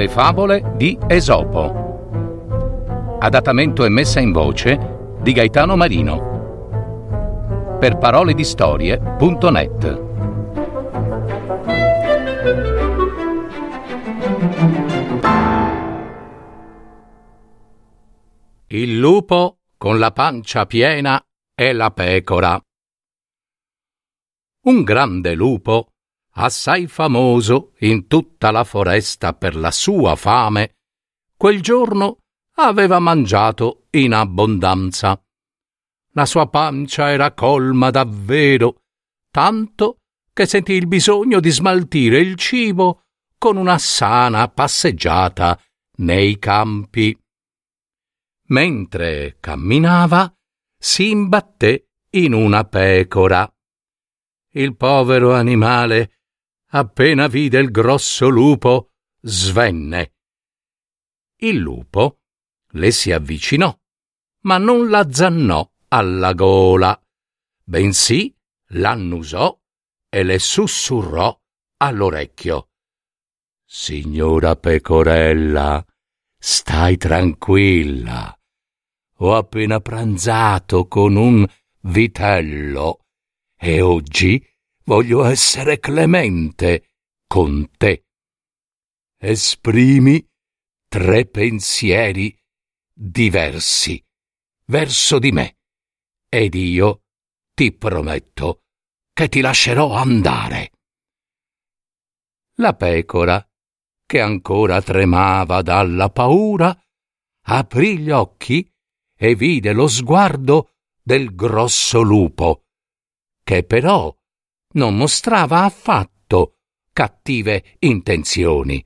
Le favole di Esopo. Adattamento e messa in voce di Gaetano Marino. Per parole di storie.net. Il lupo con la pancia piena e la pecora. Un grande lupo assai famoso in tutta la foresta per la sua fame, quel giorno aveva mangiato in abbondanza. La sua pancia era colma davvero, tanto che sentì il bisogno di smaltire il cibo con una sana passeggiata nei campi. Mentre camminava, si imbatté in una pecora. Il povero animale appena vide il grosso lupo, svenne. Il lupo le si avvicinò, ma non la zannò alla gola, bensì l'annusò e le sussurrò all'orecchio. Signora pecorella, stai tranquilla. Ho appena pranzato con un vitello e oggi voglio essere clemente con te. Esprimi tre pensieri diversi verso di me ed io ti prometto che ti lascerò andare. La pecora, che ancora tremava dalla paura, aprì gli occhi e vide lo sguardo del grosso lupo, che però non mostrava affatto cattive intenzioni.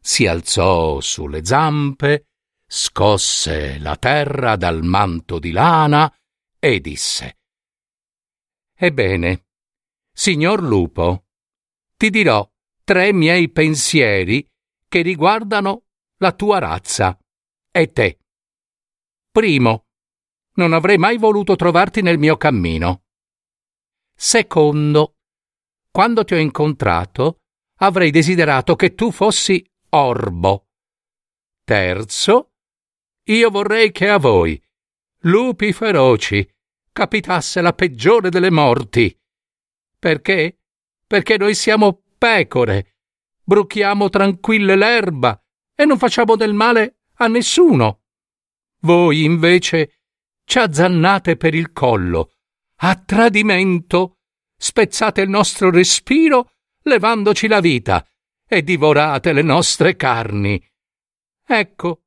Si alzò sulle zampe, scosse la terra dal manto di lana e disse Ebbene, signor lupo, ti dirò tre miei pensieri che riguardano la tua razza e te. Primo, non avrei mai voluto trovarti nel mio cammino. Secondo, quando ti ho incontrato, avrei desiderato che tu fossi orbo. Terzo, io vorrei che a voi, lupi feroci, capitasse la peggiore delle morti. Perché? Perché noi siamo pecore, bruchiamo tranquille l'erba e non facciamo del male a nessuno. Voi, invece, ci azzannate per il collo a tradimento, spezzate il nostro respiro levandoci la vita e divorate le nostre carni. Ecco,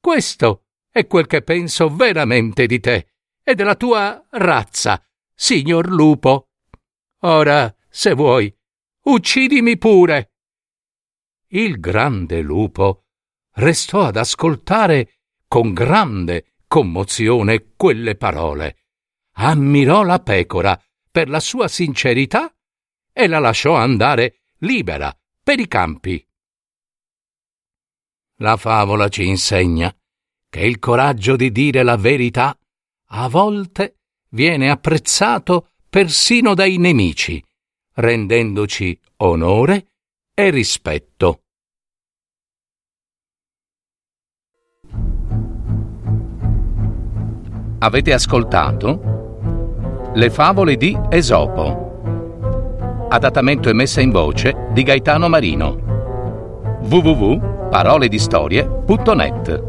questo è quel che penso veramente di te e della tua razza, signor lupo. Ora, se vuoi, uccidimi pure. Il grande lupo restò ad ascoltare con grande commozione quelle parole ammirò la pecora per la sua sincerità e la lasciò andare libera per i campi. La favola ci insegna che il coraggio di dire la verità a volte viene apprezzato persino dai nemici, rendendoci onore e rispetto. Avete ascoltato? Le favole di Esopo. Adattamento e messa in voce di Gaetano Marino. www.paroledistorie.net